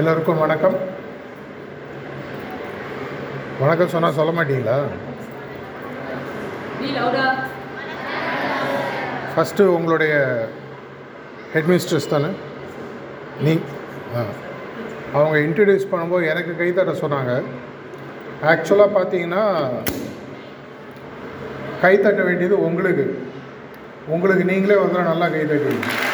எல்லோருக்கும் வணக்கம். வணக்கம் சொன்னால் சொல்ல மாட்டீங்களா. ஃபஸ்ட்டு உங்களுடைய ஹெட்மிஸ்ட்ரஸ் தானே? நீ ஆ. அவங்க இன்ட்ரடியூஸ் பண்ணும்போது எனக்கு கைத்தட்ட சொன்னாங்க. ஆக்சுவலாக பார்த்தீங்கன்னா கைத்தட்ட வேண்டியது உங்களுக்கு. உங்களுக்கு நீங்களே வந்து நல்லா கைத்தட்டுவீங்க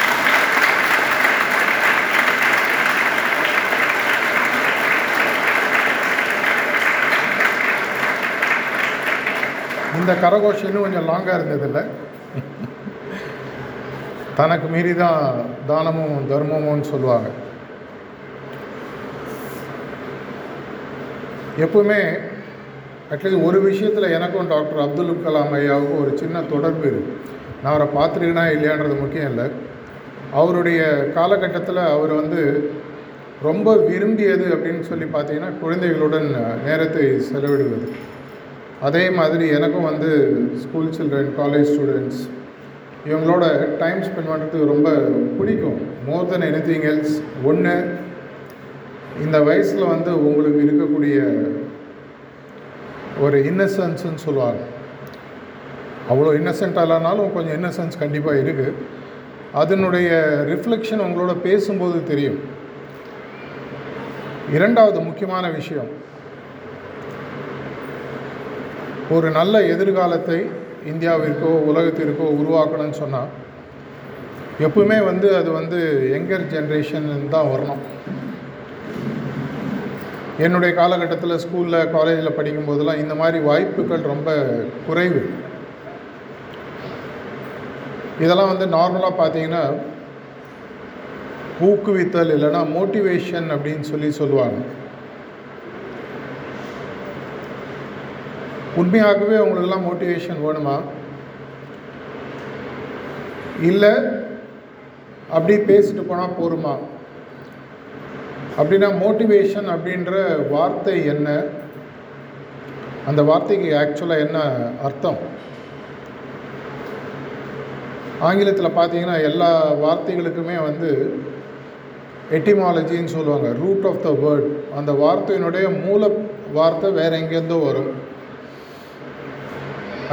இந்த கரகோஷம் இன்னும் கொஞ்சம் லாங்காக இருந்ததில்லை. தனக்கு மீறி தான் தானமும் தர்மமும்னு சொல்லுவாங்க. எப்பவுமே அட்லீஸ்ட் ஒரு விஷயத்தில் எனக்கும் டாக்டர் அப்துல் கலாம் ஐயாவுக்கும் ஒரு சின்ன தொடர்பு இருக்குது நான் அவரை பார்த்துருக்கேனா இல்லையான்றது முக்கியம் இல்லை. அவருடைய காலகட்டத்தில் அவர் வந்து ரொம்ப விரும்பியது அப்படின்னு சொல்லி பார்த்தீங்கன்னா குழந்தைகளுடன் நேரத்தை செலவிடுவது. அதே மாதிரி எனக்கும் வந்து ஸ்கூல் சில்ட்ரன் காலேஜ் ஸ்டூடெண்ட்ஸ் இவங்களோட டைம் ஸ்பெண்ட் பண்ணுறதுக்கு ரொம்ப பிடிக்கும். மோர் தென் எனிதிங் எல்ஸ் ஒன்று இந்த வயசில் வந்து உங்களுக்கு இருக்கக்கூடிய ஒரு இன்னசென்ஸ்ன்னு சொல்லுவாங்க. அவ்வளோ இன்னசென்ட்டாக இல்லைனாலும் கொஞ்சம் இன்னசென்ஸ் கண்டிப்பாக இருக்குது அதனுடைய ரிஃப்ளெக்ஷன் உங்களோட பேசும்போது தெரியும். இரண்டாவது முக்கியமான விஷயம் ஒரு நல்ல எதிர்காலத்தை இந்தியாவிற்கோ உலகத்திற்கோ உருவாக்கணும்னு சொன்னால் எப்பவுமே வந்து அது வந்து யங்கர் ஜென்ரேஷன் தான் வரணும். என்னுடைய காலகட்டத்தில் ஸ்கூலில் காலேஜில் படிக்கும்போதெல்லாம் இந்த மாதிரி வாய்ப்புகள் ரொம்ப குறைவு. இதெல்லாம் வந்து நார்மலாக பார்த்தீங்கன்னா ஊக்குவித்தல் இல்லைன்னா மோட்டிவேஷன் அப்படின்னு சொல்லி சொல்லுவாங்க. உண்மையாகவே உங்களுக்கெல்லாம் மோட்டிவேஷன் வேணுமா? இல்லை அப்படி பேசிட்டு போனால் போருமா? அப்படின்னா மோட்டிவேஷன் அப்படின்ற வார்த்தை என்ன? அந்த வார்த்தைக்கு ஆக்சுவலாக என்ன அர்த்தம்? ஆங்கிலத்தில் பார்த்தீங்கன்னா எல்லா வார்த்தைகளுக்குமே வந்து எட்டிமாலஜின்னு சொல்லுவாங்க ரூட் ஆஃப் த வேர்ட் அந்த வார்த்தையினுடைய மூல வார்த்தை வேறு எங்கேருந்தோ வரும்.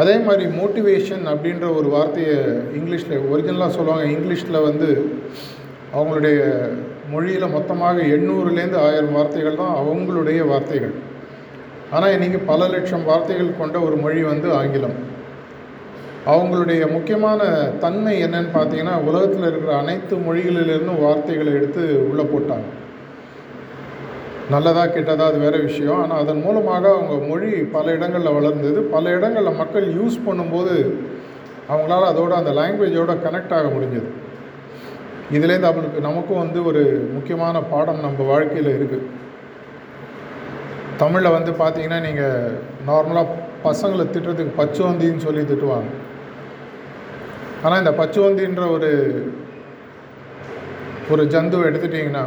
அதே மாதிரி மோட்டிவேஷன் அப்படின்ற ஒரு வார்த்தையை இங்கிலீஷில் ஒரிஜினலாக சொல்லுவாங்க. இங்கிலீஷில் வந்து அவங்களுடைய மொழியில் மொத்தமாக எண்ணூறுலேருந்து ஆயிரம் வார்த்தைகள் தான் அவங்களுடைய வார்த்தைகள். ஆனால் இன்றைக்கி பல லட்சம் வார்த்தைகள் கொண்ட ஒரு மொழி வந்து ஆங்கிலம். அவங்களுடைய முக்கியமான தன்மை என்னன்னு பார்த்தீங்கன்னா உலகத்தில் இருக்கிற அனைத்து மொழிகளிலிருந்தும் வார்த்தைகளை எடுத்து உள்ளே போட்டாங்க. நல்லதா கெட்டதா அது வேறு விஷயம். ஆனால் அதன் மூலமாக அவங்க மொழி பல இடங்களில் வளர்ந்தது. பல இடங்களில் மக்கள் யூஸ் பண்ணும்போது அவங்களால அதோட அந்த லாங்குவேஜோட கனெக்ட் ஆக முடிஞ்சது. இதுலேருந்து அவனுக்கு நமக்கும் வந்து ஒரு முக்கியமான பாடம் நம்ம வாழ்க்கையில் இருக்குது தமிழில் வந்து பார்த்தீங்கன்னா நீங்கள் நார்மலாக பசங்களை திட்டுறதுக்கு பச்சுவந்தின்னு சொல்லி திட்டுவாங்க. ஆனால் இந்த பச்சுவந்தின்ற ஒரு ஒரு ஜந்துவை எடுத்துட்டிங்கன்னா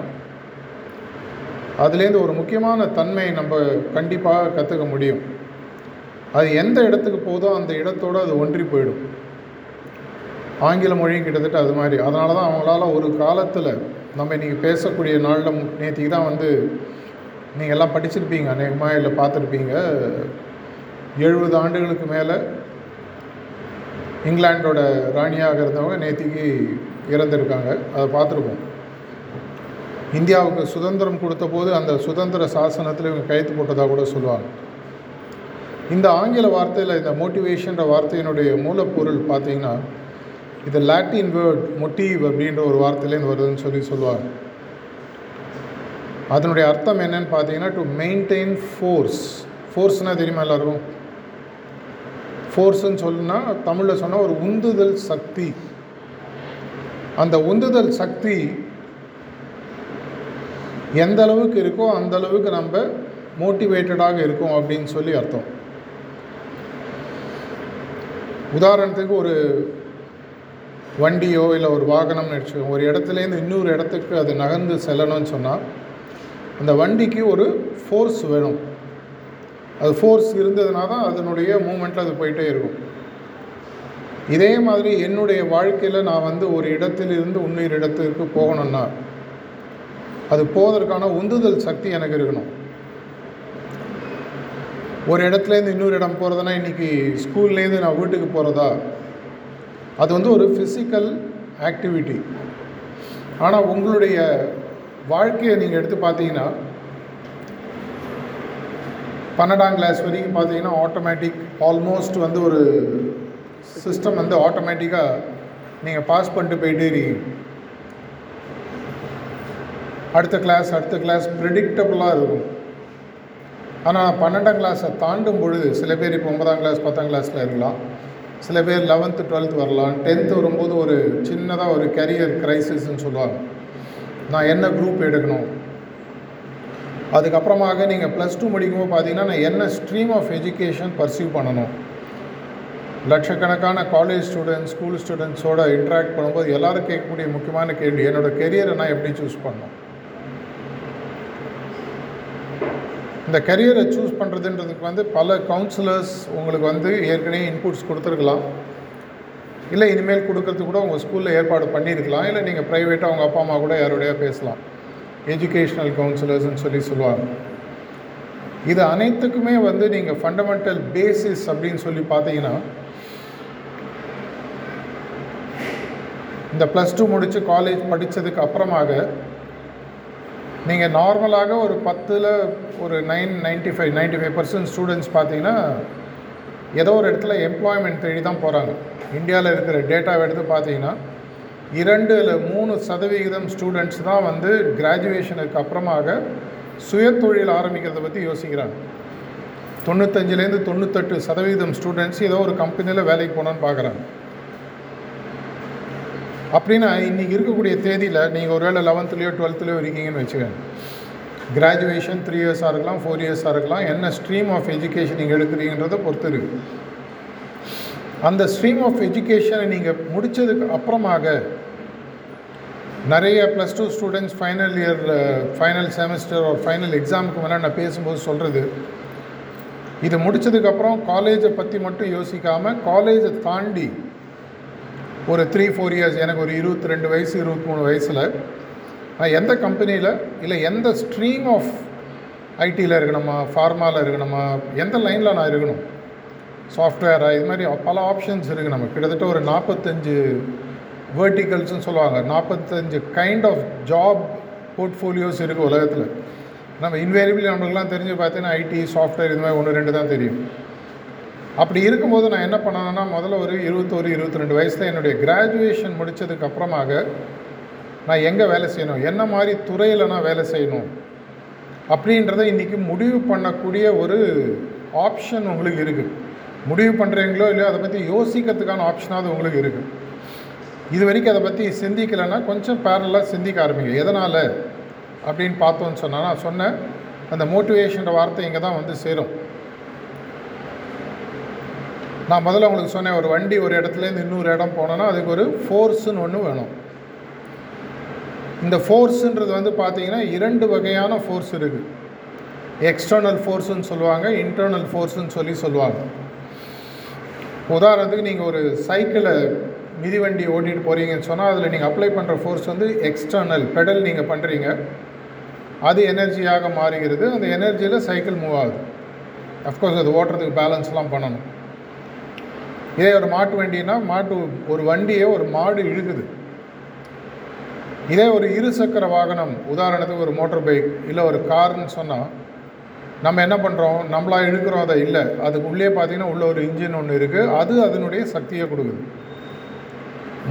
அதுலேருந்து ஒரு முக்கியமான தன்மை நம்ம கண்டிப்பாக கற்றுக்க முடியும். அது எந்த இடத்துக்கு போதோ அந்த இடத்தோடு அது ஒன்றி போயிடும். ஆங்கில மொழியும் கிட்டத்தட்ட அது மாதிரி. அதனால தான் அவங்களால ஒரு காலத்தில் நம்ம இன்றைக்கி பேசக்கூடிய நாளில் நேற்றுக்கு தான் வந்து நீங்கள் எல்லாம் படிச்சிருப்பீங்க அநேகமாக இல்லை பார்த்துருப்பீங்க. எழுபது ஆண்டுகளுக்கு மேலே இங்கிலாண்டோட ராணியாக இருந்தவங்க நேற்றுக்கு இறந்துருக்காங்க. அதை பார்த்துருப்போம் இந்தியாவுக்கு சுதந்திரம் கொடுத்த போது அந்த சுதந்திர சாசனத்தில் இவங்க கைத்து போட்டதாக கூட சொல்லுவாங்க. இந்த ஆங்கில வார்த்தையில் இந்த மோட்டிவேஷன்ற வார்த்தையினுடைய மூலப்பொருள் பார்த்தீங்கன்னா இது லாட்டின் வேர்ட் மொட்டிவ் அப்படின்ற ஒரு வார்த்தையிலேருந்து வருதுன்னு சொல்லி சொல்லுவாங்க. அதனுடைய அர்த்தம் என்னன்னு பார்த்தீங்கன்னா டு மெயின்டைன் ஃபோர்ஸ் ஃபோர்ஸ்னால் தெரியுமா எல்லாருக்கும்? ஃபோர்ஸ்ன்னு சொல்லுனா தமிழில் சொன்னால் ஒரு உந்துதல் சக்தி. அந்த உந்துதல் சக்தி எந்த அளவுக்கு இருக்கோ அந்த அளவுக்கு நம்ம மோட்டிவேட்டடாக இருக்கோம் அப்படின்னு சொல்லி அர்த்தம். உதாரணத்துக்கு ஒரு வண்டியோ இல்லை ஒரு வாகனம்னு வச்சுக்கோங்க ஒரு இடத்துலேருந்து இன்னொரு இடத்துக்கு அது நகர்ந்து செல்லணும்னு சொன்னால் அந்த வண்டிக்கு ஒரு ஃபோர்ஸ் வேணும். அது ஃபோர்ஸ் இருந்ததுனா தான் அதனுடைய மூமெண்ட்டில் அது போயிட்டே இருக்கும். இதே மாதிரி என்னுடைய வாழ்க்கையில் நான் வந்து ஒரு இடத்திலிருந்து இன்னொரு இடத்திற்கு போகணுன்னா அது போவதற்கான உந்துதல் சக்தி எனக்கு இருக்கணும். ஒரு இடத்துலேருந்து இன்னொரு இடம் போகிறதுனா இன்றைக்கி ஸ்கூல்லேருந்து நான் வீட்டுக்கு போகிறதா அது வந்து ஒரு ஃபிசிக்கல் ஆக்டிவிட்டி ஆனால் உங்களுடைய வாழ்க்கையை நீங்கள் எடுத்து பார்த்தீங்கன்னா பன்னெண்டாம் கிளாஸ் வரைக்கும் பார்த்தீங்கன்னா ஆட்டோமேட்டிக் ஆல்மோஸ்ட் வந்து ஒரு சிஸ்டம் வந்து ஆட்டோமேட்டிக்காக நீங்கள் பாஸ் பண்ணிட்டு போயிட்டே இருக்கீங்க. அடுத்த கிளாஸ் அடுத்த கிளாஸ் ப்ரிடிக்டபுளாக இருக்கும். ஆனால் பன்னெண்டாம் கிளாஸை தாண்டும் பொழுது சில பேர் இப்போ ஒன்பதாம் கிளாஸ் பத்தாம் கிளாஸில் இருக்கலாம். சில பேர் லெவன்த்து டுவெல்த் வரலாம். டென்த்து வரும்போது ஒரு சின்னதாக ஒரு கரியர் கிரைசிஸ்ன்னு சொல்லுவாங்க. நான் என்ன குரூப் எடுக்கணும்? அதுக்கப்புறமாக நீங்கள் ப்ளஸ் டூ முடிக்கும்போது பார்த்தீங்கன்னா நான் என்ன ஸ்ட்ரீம் ஆஃப் எஜுகேஷன் பர்சியூ பண்ணணும்? லட்சக்கணக்கான காலேஜ் ஸ்டூடெண்ட்ஸ் ஸ்கூல் ஸ்டூடெண்ட்ஸோட இன்ட்ராக்ட் பண்ணும்போது எல்லோரும் கேட்கக்கூடிய முக்கியமான கேள்வி என்னோடய கெரியரை நான் எப்படி சூஸ் பண்ணணும்? இந்த கரியரை சூஸ் பண்ணுறதுன்றதுக்கு வந்து பல கவுன்சிலர்ஸ் உங்களுக்கு வந்து ஏற்கனவே இன்புட்ஸ் கொடுத்துருக்கலாம். இல்லை இனிமேல் கொடுக்கறதுக்கு கூட உங்கள் ஸ்கூலில் ஏற்பாடு பண்ணியிருக்கலாம். இல்லை நீங்கள் ப்ரைவேட்டாக உங்கள் அப்பா அம்மா கூட யாரோடையா பேசலாம். எஜுகேஷ்னல் கவுன்சிலர்ஸ்னு சொல்லி சொல்லுவாங்க. இது அனைத்துக்குமே வந்து நீங்கள் ஃபண்டமெண்டல் பேசிஸ் அப்படின்னு சொல்லி பார்த்தீங்கன்னா இந்த ப்ளஸ் டூ முடித்து காலேஜ் படித்ததுக்கு அப்புறமாக நீங்கள் நார்மலாக ஒரு பத்தில் ஒரு nine ninety five ninety five percent students பார்த்தீங்கன்னா ஏதோ ஒரு இடத்துல எம்ப்ளாய்மெண்ட் தேடி தான் போகிறாங்க இந்தியாவில் இருக்கிற டேட்டாவை எடுத்து பார்த்தீங்கன்னா இரண்டு இல்லை மூணு சதவிகிதம் ஸ்டூடெண்ட்ஸ் தான் வந்து கிராஜுவேஷனுக்கு அப்புறமாக சுயத்தொழில் ஆரம்பிக்கிறத பற்றி யோசிக்கிறாங்க. தொண்ணூத்தஞ்சுலேருந்து தொண்ணூத்தெட்டு சதவீதம் ஸ்டூடெண்ட்ஸ் ஏதோ ஒரு கம்பெனியில் வேலைக்கு போகணுன்னு பார்க்குறாங்க அப்படின்னா இன்றைக்கி இருக்கக்கூடிய தேதியில் நீங்கள் ஒரு வேளை லெவன்த்துலேயோ டுவெல்த்துலேயோ இருக்கீங்கன்னு வச்சுக்கோங்க. கிராஜுவேஷன் த்ரீ இயர்ஸாக இருக்கலாம் ஃபோர் இயர்ஸாக இருக்கலாம் என்ன ஸ்ட்ரீம் ஆஃப் எஜுகேஷன் நீங்கள் எடுக்கிறீங்கன்றதை பொறுத்து இருக்குது அந்த ஸ்ட்ரீம் ஆஃப் எஜுகேஷனை நீங்கள் முடித்ததுக்கு அப்புறமாக நிறைய plus two students final year final semester ஒரு ஃபைனல் எக்ஸாமுக்கு மேலே நான் பேசும்போது சொல்கிறது இது முடித்ததுக்கப்புறம் காலேஜை பற்றி மட்டும் யோசிக்காமல் காலேஜை தாண்டி ஒரு த்ரீ ஃபோர் இயர்ஸ் எனக்கு ஒரு இருபத்தி ரெண்டு வயசு இருபத்தி மூணு வயசில். நான் எந்த கம்பெனியில் இல்லை எந்த ஸ்ட்ரீம் ஆஃப் ஐடியில் இருக்கணுமா ஃபார்மாவில் இருக்கணுமா எந்த லைனில் நான் இருக்கணும்? சாஃப்ட்வேரா இது மாதிரி பல ஆப்ஷன்ஸ் இருக்குது நம்ம. கிட்டத்தட்ட ஒரு நாற்பத்தஞ்சு வேர்ட்டிகல்ஸ்னு சொல்லுவாங்க. நாற்பத்தஞ்சு கைண்ட் ஆஃப் ஜாப் போர்ட்ஃபோலியோஸ் இருக்குது உலகத்தில். நம்ம இன்வேரியபிளி நம்மளுக்குலாம் தெரிஞ்சு பார்த்தீங்கன்னா ஐடி சாஃப்ட்வேர் இது மாதிரி ஒன்று ரெண்டு தான் தெரியும். அப்படி இருக்கும்போது நான் என்ன பண்ணேன்னா முதல்ல ஒரு இருபத்தோரு இருபத்தி ரெண்டு வயசில் என்னுடைய கிராஜுவேஷன் முடித்ததுக்கு அப்புறமாக நான் எங்கே வேலை செய்யணும் என்ன மாதிரி துறையில் நான் வேலை செய்யணும் அப்படின்றத இன்றைக்கி முடிவு பண்ணக்கூடிய ஒரு ஆப்ஷன் உங்களுக்கு இருக்குது முடிவு பண்ணுறீங்களோ இல்லையோ அதை பற்றி யோசிக்கிறதுக்கான ஆப்ஷனாவது உங்களுக்கு இருக்குது இது வரைக்கும் அதை பற்றி சிந்திக்கலைன்னா கொஞ்சம் பேரலாக சிந்திக்க ஆரம்பிங்க. எதனால் அப்படின்னு பார்த்தோன்னு சொன்னால் நான் சொன்னேன் அந்த மோட்டிவேஷன்ற வார்த்தை இங்கே தான் வந்து சேரும். நான் முதல்ல உங்களுக்கு சொன்னேன் ஒரு வண்டி ஒரு இடத்துலேருந்து இன்னொரு இடம் போனோன்னா அதுக்கு ஒரு ஃபோர்ஸுன்னு ஒன்று வேணும். இந்த ஃபோர்ஸுன்றது வந்து பார்த்தீங்கன்னா இரண்டு வகையான ஃபோர்ஸ் இருக்குது எக்ஸ்டர்னல் ஃபோர்ஸுன்னு சொல்லுவாங்க இன்டர்னல் ஃபோர்ஸுன்னு சொல்லி சொல்லுவாங்க. உதாரணத்துக்கு நீங்கள் ஒரு சைக்கிளை மிதிவண்டி ஓட்டிகிட்டு போகிறீங்கன்னு சொன்னால் அதில் நீங்கள் அப்ளை பண்ணுற ஃபோர்ஸ் வந்து எக்ஸ்டர்னல் பெடல் நீங்கள் பண்ணுறீங்க அது எனர்ஜியாக மாறுகிறது அந்த எனர்ஜியில் சைக்கிள் மூவ் ஆகுது. அஃப்கோர்ஸ் அது ஓட்டுறதுக்கு பேலன்ஸ்லாம் பண்ணணும். இதே ஒரு மாட்டு வண்டினா மாட்டு ஒரு வண்டியை ஒரு மாடு இழுக்குது. இதே ஒரு இருசக்கர வாகனம் உதாரணத்துக்கு ஒரு மோட்டர் பைக் இல்லை ஒரு கார்னு சொன்னால் நம்ம என்ன பண்ணுறோம் நம்மளா இழுக்கிறோம் அதை இல்லை. அதுக்கு உள்ளே பார்த்தீங்கன்னா உள்ள ஒரு இன்ஜின் ஒன்று இருக்குது அது அதனுடைய சக்தியை கொடுக்குது.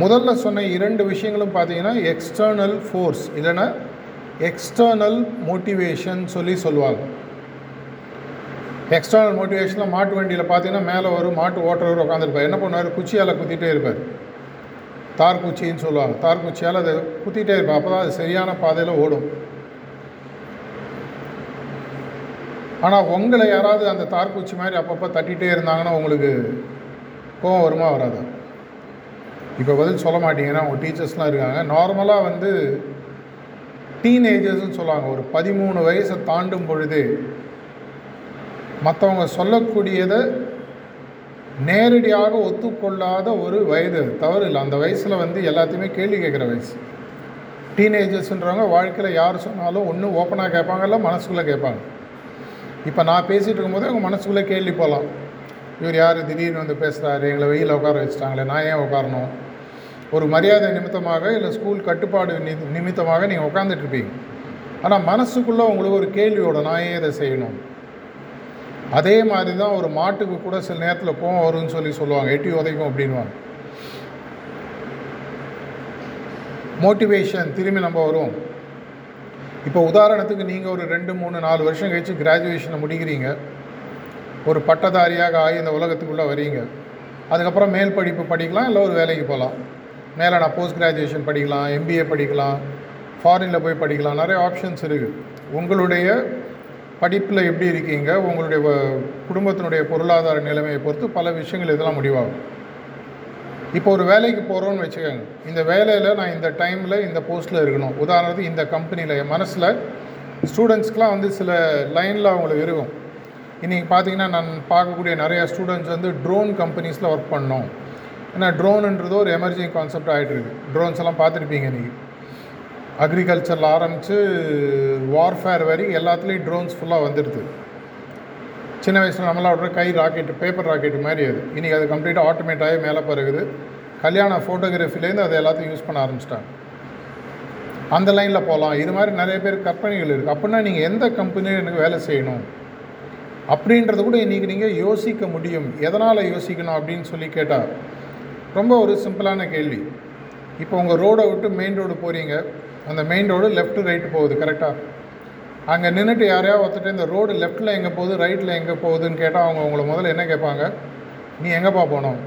முதல்ல சொன்ன இரண்டு விஷயங்களும் பார்த்தீங்கன்னா எக்ஸ்டர்னல் ஃபோர்ஸ் இல்லைன்னா எக்ஸ்டர்னல் மோட்டிவேஷன் சொல்லி சொல்லுவாங்க. எக்ஸ்டர்னல் மோட்டிவேஷனில் மாட்டு வண்டியில் பார்த்தீங்கன்னா மேலே ஒரு மாட்டு ஓட்டுறவர் உட்காந்துருப்பார் என்ன பண்ணுவார்? குச்சியால் குத்திட்டே இருப்பார். தார் குச்சின்னு சொல்லுவாங்க. தார் குச்சியால் அதை குத்திட்டே இருப்பார். அப்போ தான் அது சரியான பாதையில் ஓடும். ஆனால் உங்களை யாராவது அந்த தார்குச்சி மாதிரி அப்பப்போ தட்டிகிட்டே இருந்தாங்கன்னா உங்களுக்கு கோவம் வருமா வராது? இப்போ பதில் சொல்ல மாட்டீங்கன்னா உங்கள் டீச்சர்ஸ்லாம் இருக்காங்க. நார்மலாக வந்து டீனேஜர்ஸ்னு சொல்லுவாங்க. ஒரு பதிமூணு வயசை தாண்டும் பொழுதே மற்றவங்க சொல்லக்கூடியதை நேரடியாக ஒத்துக்கொள்ளாத ஒரு வயது. தவறு இல்லை. அந்த வயசில் வந்து எல்லாத்தையுமே கேள்வி கேட்குற வயசு. டீனேஜர்ஸ்ன்றவங்க வாழ்க்கையில் யார் சொன்னாலும் ஒன்று ஓப்பனாக கேட்பாங்க இல்லை மனசுக்குள்ளே கேட்பாங்க. இப்போ நான் பேசிகிட்டு இருக்கும்போது அவங்க மனசுக்குள்ளே கேள்வி போகலாம் இவர் யார்? திடீர்னு வந்து பேசுகிறாரு எங்களை வெயில் உட்கார வச்சுட்டாங்களே நான் ஏன் உட்காரணும்? ஒரு மரியாதை நிமித்தமாக இல்லை ஸ்கூல் கட்டுப்பாடு நி- நிமித்தமாக நீங்கள் உட்காந்துட்ருப்பீங்க ஆனால் மனசுக்குள்ளே உங்களுக்கு ஒரு கேள்வியோட நான் ஏன் இதை செய்யணும்? அதே மாதிரி தான் ஒரு மாட்டுக்கு கூட சில நேரத்தில் கோவம் வரும்னு சொல்லி சொல்லுவாங்க. எட்டி உதைக்கும் அப்படின்வாங்க மோட்டிவேஷன் திரும்பி நம்ம வரும் இப்போ உதாரணத்துக்கு நீங்கள் ஒரு ரெண்டு மூணு நாலு வருஷம் கழிச்சு கிராஜுவேஷனை முடிக்கிறீங்க. ஒரு பட்டதாரியாக ஆகி இந்த உலகத்துக்குள்ளே வரீங்க. அதுக்கப்புறம் மேல் படிப்பு படிக்கலாம் இல்லை ஒரு வேலைக்கு போகலாம் மேலே நான் போஸ்ட் கிராஜுவேஷன் படிக்கலாம் எம்பிஏ படிக்கலாம் ஃபாரினில் போய் படிக்கலாம். நிறைய ஆப்ஷன்ஸ் இருக்குது உங்களுடைய படிப்பில் எப்படி இருக்கீங்க? உங்களுடைய குடும்பத்தினுடைய பொருளாதார நிலைமையை பொறுத்து பல விஷயங்கள் இதெல்லாம் முடிவாகும். இப்போ ஒரு வேலைக்கு போகிறோன்னு வச்சுக்கோங்க. இந்த வேலையில் நான் இந்த டைமில் இந்த போஸ்ட்டில் இருக்கணும். உதாரணத்துக்கு இந்த கம்பெனியில் என் மனசில் ஸ்டூடெண்ட்ஸ்க்குலாம் வந்து சில லைனில் அவங்களுக்கு இருக்கும். இன்றைக்கி பார்த்தீங்கன்னா நான் பார்க்கக்கூடிய நிறையா ஸ்டூடெண்ட்ஸ் வந்து ட்ரோன் கம்பெனிஸில் ஒர்க் பண்ணோம். ஏன்னா ட்ரோனுன்றது ஒரு எமர்ஜிங் கான்செப்ட் ஆகிட்டு இருக்கு. ட்ரோன்ஸ் எல்லாம் பார்த்துருப்பீங்க இன்றைக்கி அக்ரிகல்ச்சரில் ஆரம்பித்து வார்ஃபேர் வரி எல்லாத்துலேயும் ட்ரோன்ஸ் ஃபுல்லாக வந்துடுது. சின்ன வயசில் நம்மளாம் விட்ற கை ராக்கெட்டு பேப்பர் ராக்கெட் மாதிரி அது. இன்றைக்கி அது கம்ப்ளீட்டாக ஆட்டோமேட் ஆகி மேலே பிறகுது. கல்யாண ஃபோட்டோகிராஃபிலேருந்து அதை எல்லாத்தையும் யூஸ் பண்ண ஆரம்பிச்சிட்டாங்க. அந்த லைனில் போகலாம் இது மாதிரி நிறைய பேர் கற்பனைகள் இருக்குது அப்படின்னா நீங்கள் எந்த கம்பெனியில் எனக்கு வேலை செய்யணும்? அப்படின்றத கூட இன்றைக்கி நீங்கள் யோசிக்க முடியும். எதனால் யோசிக்கணும் அப்படின்னு சொல்லி கேட்டால் ரொம்ப ஒரு சிம்பிளான கேள்வி. இப்போ உங்கள் ரோடை விட்டு மெயின் ரோடு போகிறீங்க அந்த மெயின் ரோடு லெஃப்ட் ரைட்டு போகுது கரெக்டாக அங்கே நின்றுட்டு யாரையா ஒருத்தட்டு இந்த ரோடு லெஃப்ட்டில் எங்கே போகுது ரைட்டில் எங்கே போகுதுன்னு கேட்டால் அவங்க உங்களை முதல்ல என்ன கேட்பாங்க? நீ எங்கேப்பா போனோம்?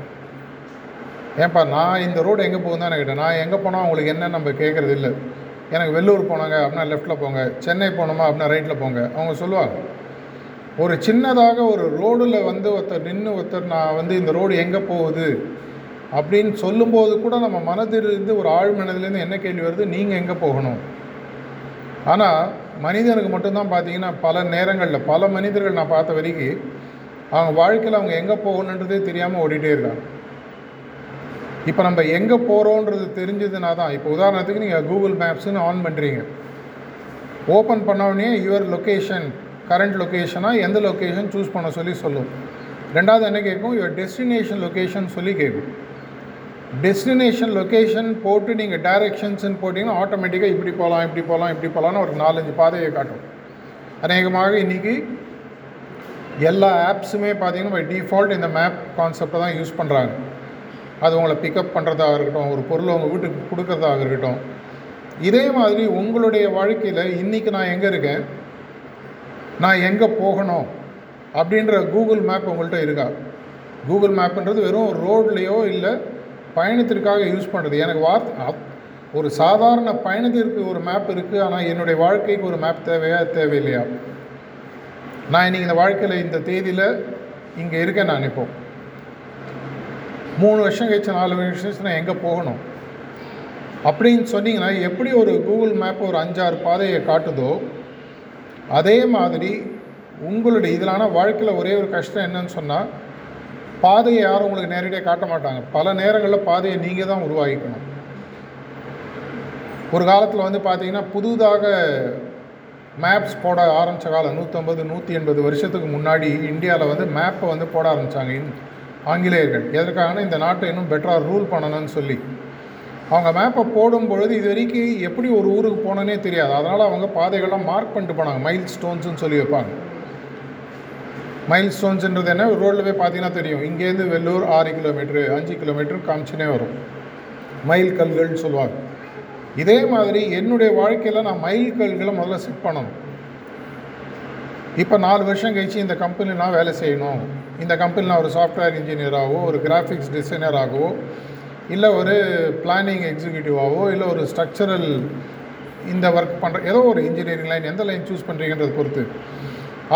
ஏன்பா நான் இந்த ரோடு எங்கே போகுதுன்னு தான் கேட்டேன். நான் எங்கே போனால் உங்களுக்கு என்ன நம்ம கேட்குறது இல்லை. எனக்கு வெள்ளூர் போனாங்க அப்படின்னா லெஃப்ட்டில் போங்க. சென்னை போனோமா அப்படின்னா ரைட்டில் போங்க. அவங்க சொல்லுவாங்க. ஒரு சின்னதாக ஒரு ரோடில் வந்து ஒருத்தர் நின்று ஒருத்தர் நான் வந்து இந்த ரோடு எங்கே போகுது? அப்படின்னு சொல்லும்போது கூட நம்ம மனதிலிருந்து ஒரு ஆழ் மனதிலேருந்து என்ன கேள்வி வருது? நீங்கள் எங்கே போகணும்? ஆனால் மனிதனுக்கு மட்டும்தான் பார்த்தீங்கன்னா பல நேரங்களில் பல மனிதர்கள் நான் பார்த்த வரைக்கும் அவங்க வாழ்க்கையில் அவங்க எங்கே போகணுன்றதே தெரியாமல் ஓடிட்டே இருக்காங்க. இப்போ நம்ம எங்கே போகிறோன்றது தெரிஞ்சதுனா தான் இப்போ உதாரணத்துக்கு நீங்கள் கூகுள் மேப்ஸ்னு ஆன் பண்ணுறீங்க ஓப்பன் பண்ண யுவர் லொக்கேஷன் கரண்ட் லொக்கேஷனாக எந்த லொக்கேஷன் சூஸ் பண்ண சொல்லி சொல்லும். ரெண்டாவது என்ன கேட்கும் யுவர் டெஸ்டினேஷன் லொக்கேஷன் சொல்லி கேட்கும் டெஸ்டினேஷன் லொக்கேஷன் போட்டு நீங்கள் டைரக்ஷன்ஸ்னு போட்டிங்கன்னா ஆட்டோமேட்டிக்காக இப்படி போகலாம் இப்படி போகலாம் இப்படி போகலான்னு ஒரு நாலஞ்சு பாதையை காட்டும். அநேகமாக இன்றைக்கி எல்லா ஆப்ஸுமே பார்த்தீங்கன்னா பை டிஃபால்ட் இந்த மேப் கான்செப்டை தான் யூஸ் பண்ணுறாங்க அது உங்களை பிக்கப் பண்ணுறதாக இருக்கட்டும் ஒரு பொருளை உங்கள் வீட்டுக்கு கொடுக்கறதாக இருக்கட்டும். இதே மாதிரி உங்களுடைய வாழ்க்கையில் இன்றைக்கி நான் எங்கே இருக்கேன்? நான் எங்கே போகணும்? அப்படின்ற கூகுள் மேப் உங்கள்கிட்ட இருக்கா? கூகுள் மேப்புன்றது வெறும் ரோட்லேயோ இல்லை பயணத்திற்காக யூஸ் பண்ணுறது எனக்கு வார்த்தை ஒரு சாதாரண பயணத்திற்கு ஒரு மேப் இருக்குது ஆனால் என்னுடைய வாழ்க்கைக்கு ஒரு மேப் தேவையா தேவையில்லையா? நான் இன்றைக்கி இந்த வாழ்க்கையில் இந்த தேதியில் இங்கே இருக்கேன் நான் இப்போ. மூணு வருஷம் கழிச்சு நாலு வருஷம் நான் எங்கே போகணும்? அப்படின்னு சொன்னீங்கன்னா எப்படி ஒரு கூகுள் மேப் ஒரு அஞ்சாறு பாதையை காட்டுதோ அதே மாதிரி உங்களுடைய இதிலான வாழ்க்கையில் ஒரே ஒரு கஷ்டம் என்னன்னு சொன்னால் பாதையை யாரும் உங்களுக்கு நேரடியாக காட்ட மாட்டாங்க. பல நேரங்களில் பாதையை நீங்கள் தான் உருவாக்கிக்கணும். ஒரு காலத்தில் வந்து பார்த்தீங்கன்னா புதுதாக மேப்ஸ் போட ஆரம்பித்த காலம் நூற்றம்பது நூற்றி எண்பது வருஷத்துக்கு முன்னாடி இந்தியாவில் வந்து மேப்பை வந்து போட ஆரம்பித்தாங்க ஆங்கிலேயர்கள். எதற்காகனா இந்த நாட்டை இன்னும் பெட்டராக ரூல் பண்ணணும்னு சொல்லி. அவங்க மேப்பை போடும் பொழுது இது வரைக்கும் எப்படி ஒரு ஊருக்கு போனோன்னே தெரியாது. அதனால் அவங்க பாதைகள்லாம் மார்க் பண்ணிட்டு போனாங்க. மைல் ஸ்டோன்ஸ்னு சொல்லி வைப்பாங்க. மைல் ஸ்டோன்ஸுன்றது என்ன? ரோட்டில் போய் பார்த்தீங்கன்னா தெரியும். இங்கேருந்து வெள்ளூர் ஆறு கிலோமீட்ரு அஞ்சு கிலோமீட்டர் காமிச்சுனே வரும். மைல் கல்கள்னு சொல்லுவாங்க. இதே மாதிரி என்னுடைய வாழ்க்கையில் நான் மைல் கல்களை முதல்ல செட் பண்ணணும். இப்போ நாலு வருஷம் கழிச்சு இந்த கம்பெனியில் நான் வேலை செய்யணும். இந்த கம்பெனியில் நான் ஒரு சாஃப்ட்வேர் இன்ஜினியராகவோ ஒரு கிராஃபிக்ஸ் டிசைனராகவோ இல்லை ஒரு பிளானிங் எக்ஸிக்யூட்டிவாகவோ இல்லை ஒரு ஸ்ட்ரக்சரல் இந்த ஒர்க் பண்ணுற ஏதோ ஒரு இன்ஜினியரிங் லைன் எந்த லைன் சூஸ் பண்ணுறீங்கன்றதை பொறுத்து.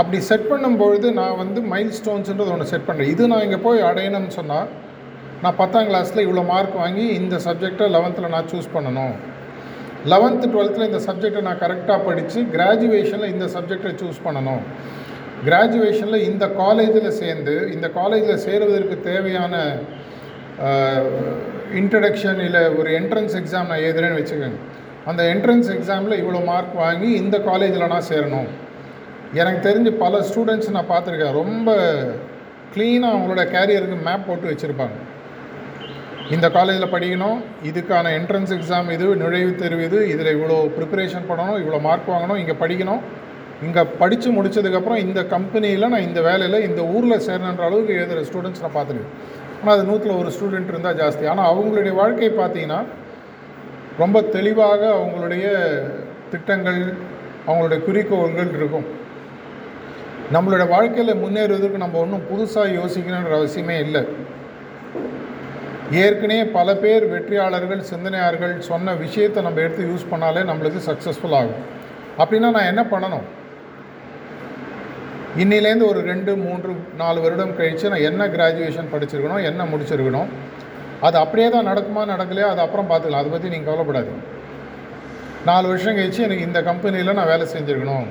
அப்படி செட் பண்ணும்பொழுது நான் வந்து மைல் ஸ்டோன்ஸுன்றது ஒன்று செட் பண்ணுறேன் இது நான் இங்கே போய் அடையணும்னு சொன்னால் நான் பத்தாம் கிளாஸில் இவ்வளோ மார்க் வாங்கி இந்த சப்ஜெக்டை லெவன்த்தில் நான் சூஸ் பண்ணணும். லெவன்த்து டுவெல்த்தில் இந்த சப்ஜெக்டை நான் கரெக்டாக படித்து கிராஜுவேஷனில் இந்த சப்ஜெக்டை சூஸ் பண்ணணும். கிராஜுவேஷனில் இந்த காலேஜில் சேர்ந்து இந்த காலேஜில் சேருவதற்கு தேவையான இன்ட்ரடக்ஷன் இல்லை ஒரு என்ட்ரன்ஸ் எக்ஸாம் நான் எழுதுறேன்னு வச்சுக்கோங்க. அந்த என்ட்ரன்ஸ் எக்ஸாமில் இவ்வளோ மார்க் வாங்கி இந்த காலேஜில் நான் சேரணும். எனக்கு தெரிஞ்சு பல ஸ்டூடெண்ட்ஸ் நான் பார்த்துருக்கேன். ரொம்ப க்ளீனாக அவங்களோட கேரியருக்கு மேப் போட்டு வச்சுருப்பாங்க. இந்த காலேஜில் படிக்கணும் இதுக்கான என்ட்ரன்ஸ் எக்ஸாம் இது நுழைவுத் தேர்வு இது இதில் இவ்வளோ ப்ரிப்பரேஷன் பண்ணணும் இவ்வளோ மார்க் வாங்கணும் இங்கே படிக்கணும். இங்கே படித்து முடிச்சதுக்கப்புறம் இந்த கம்பெனியில் நான் இந்த வேலையில் இந்த ஊரில் சேரணுன்ற அளவுக்கு எழுதுகிற ஸ்டூடெண்ட்ஸ் நான் பார்த்துருக்கேன். ஆனால் அது நூற்றில் ஒரு ஸ்டூடெண்ட் இருந்தால் ஜாஸ்தி. ஆனால் அவங்களுடைய வாழ்க்கை பார்த்தீங்கன்னா ரொம்ப தெளிவாக அவங்களுடைய திட்டங்கள் அவங்களுடைய குறிக்கோள்கள் இருக்கும். நம்மளோட வாழ்க்கையில் முன்னேறுவதற்கு நம்ம ஒன்றும் புதுசாக யோசிக்கணுன்ற அவசியமே இல்லை. ஏற்கனவே பல பேர் வெற்றியாளர்கள் சிந்தனையாளர்கள் சொன்ன விஷயத்தை நம்ம எடுத்து யூஸ் பண்ணாலே நம்மளுக்கு சக்ஸஸ்ஃபுல் ஆகும். அப்படின்னா நான் என்ன பண்ணணும்? இன்னிலேருந்து ஒரு ரெண்டு மூன்று நாலு வருடம் கழித்து நான் என்ன கிராஜுவேஷன் படிச்சிருக்கணும் என்ன முடிச்சிருக்கணும் அது அப்படியே தான் நடக்குமா நடக்கலையா அது அப்புறம் பார்த்துக்கலாம். அதை பற்றி நீங்கள் கவலைப்படாது நாலு வருஷம் கழிச்சு எனக்கு இந்த கம்பெனியில் நான் வேலை செஞ்சுருக்கணும்.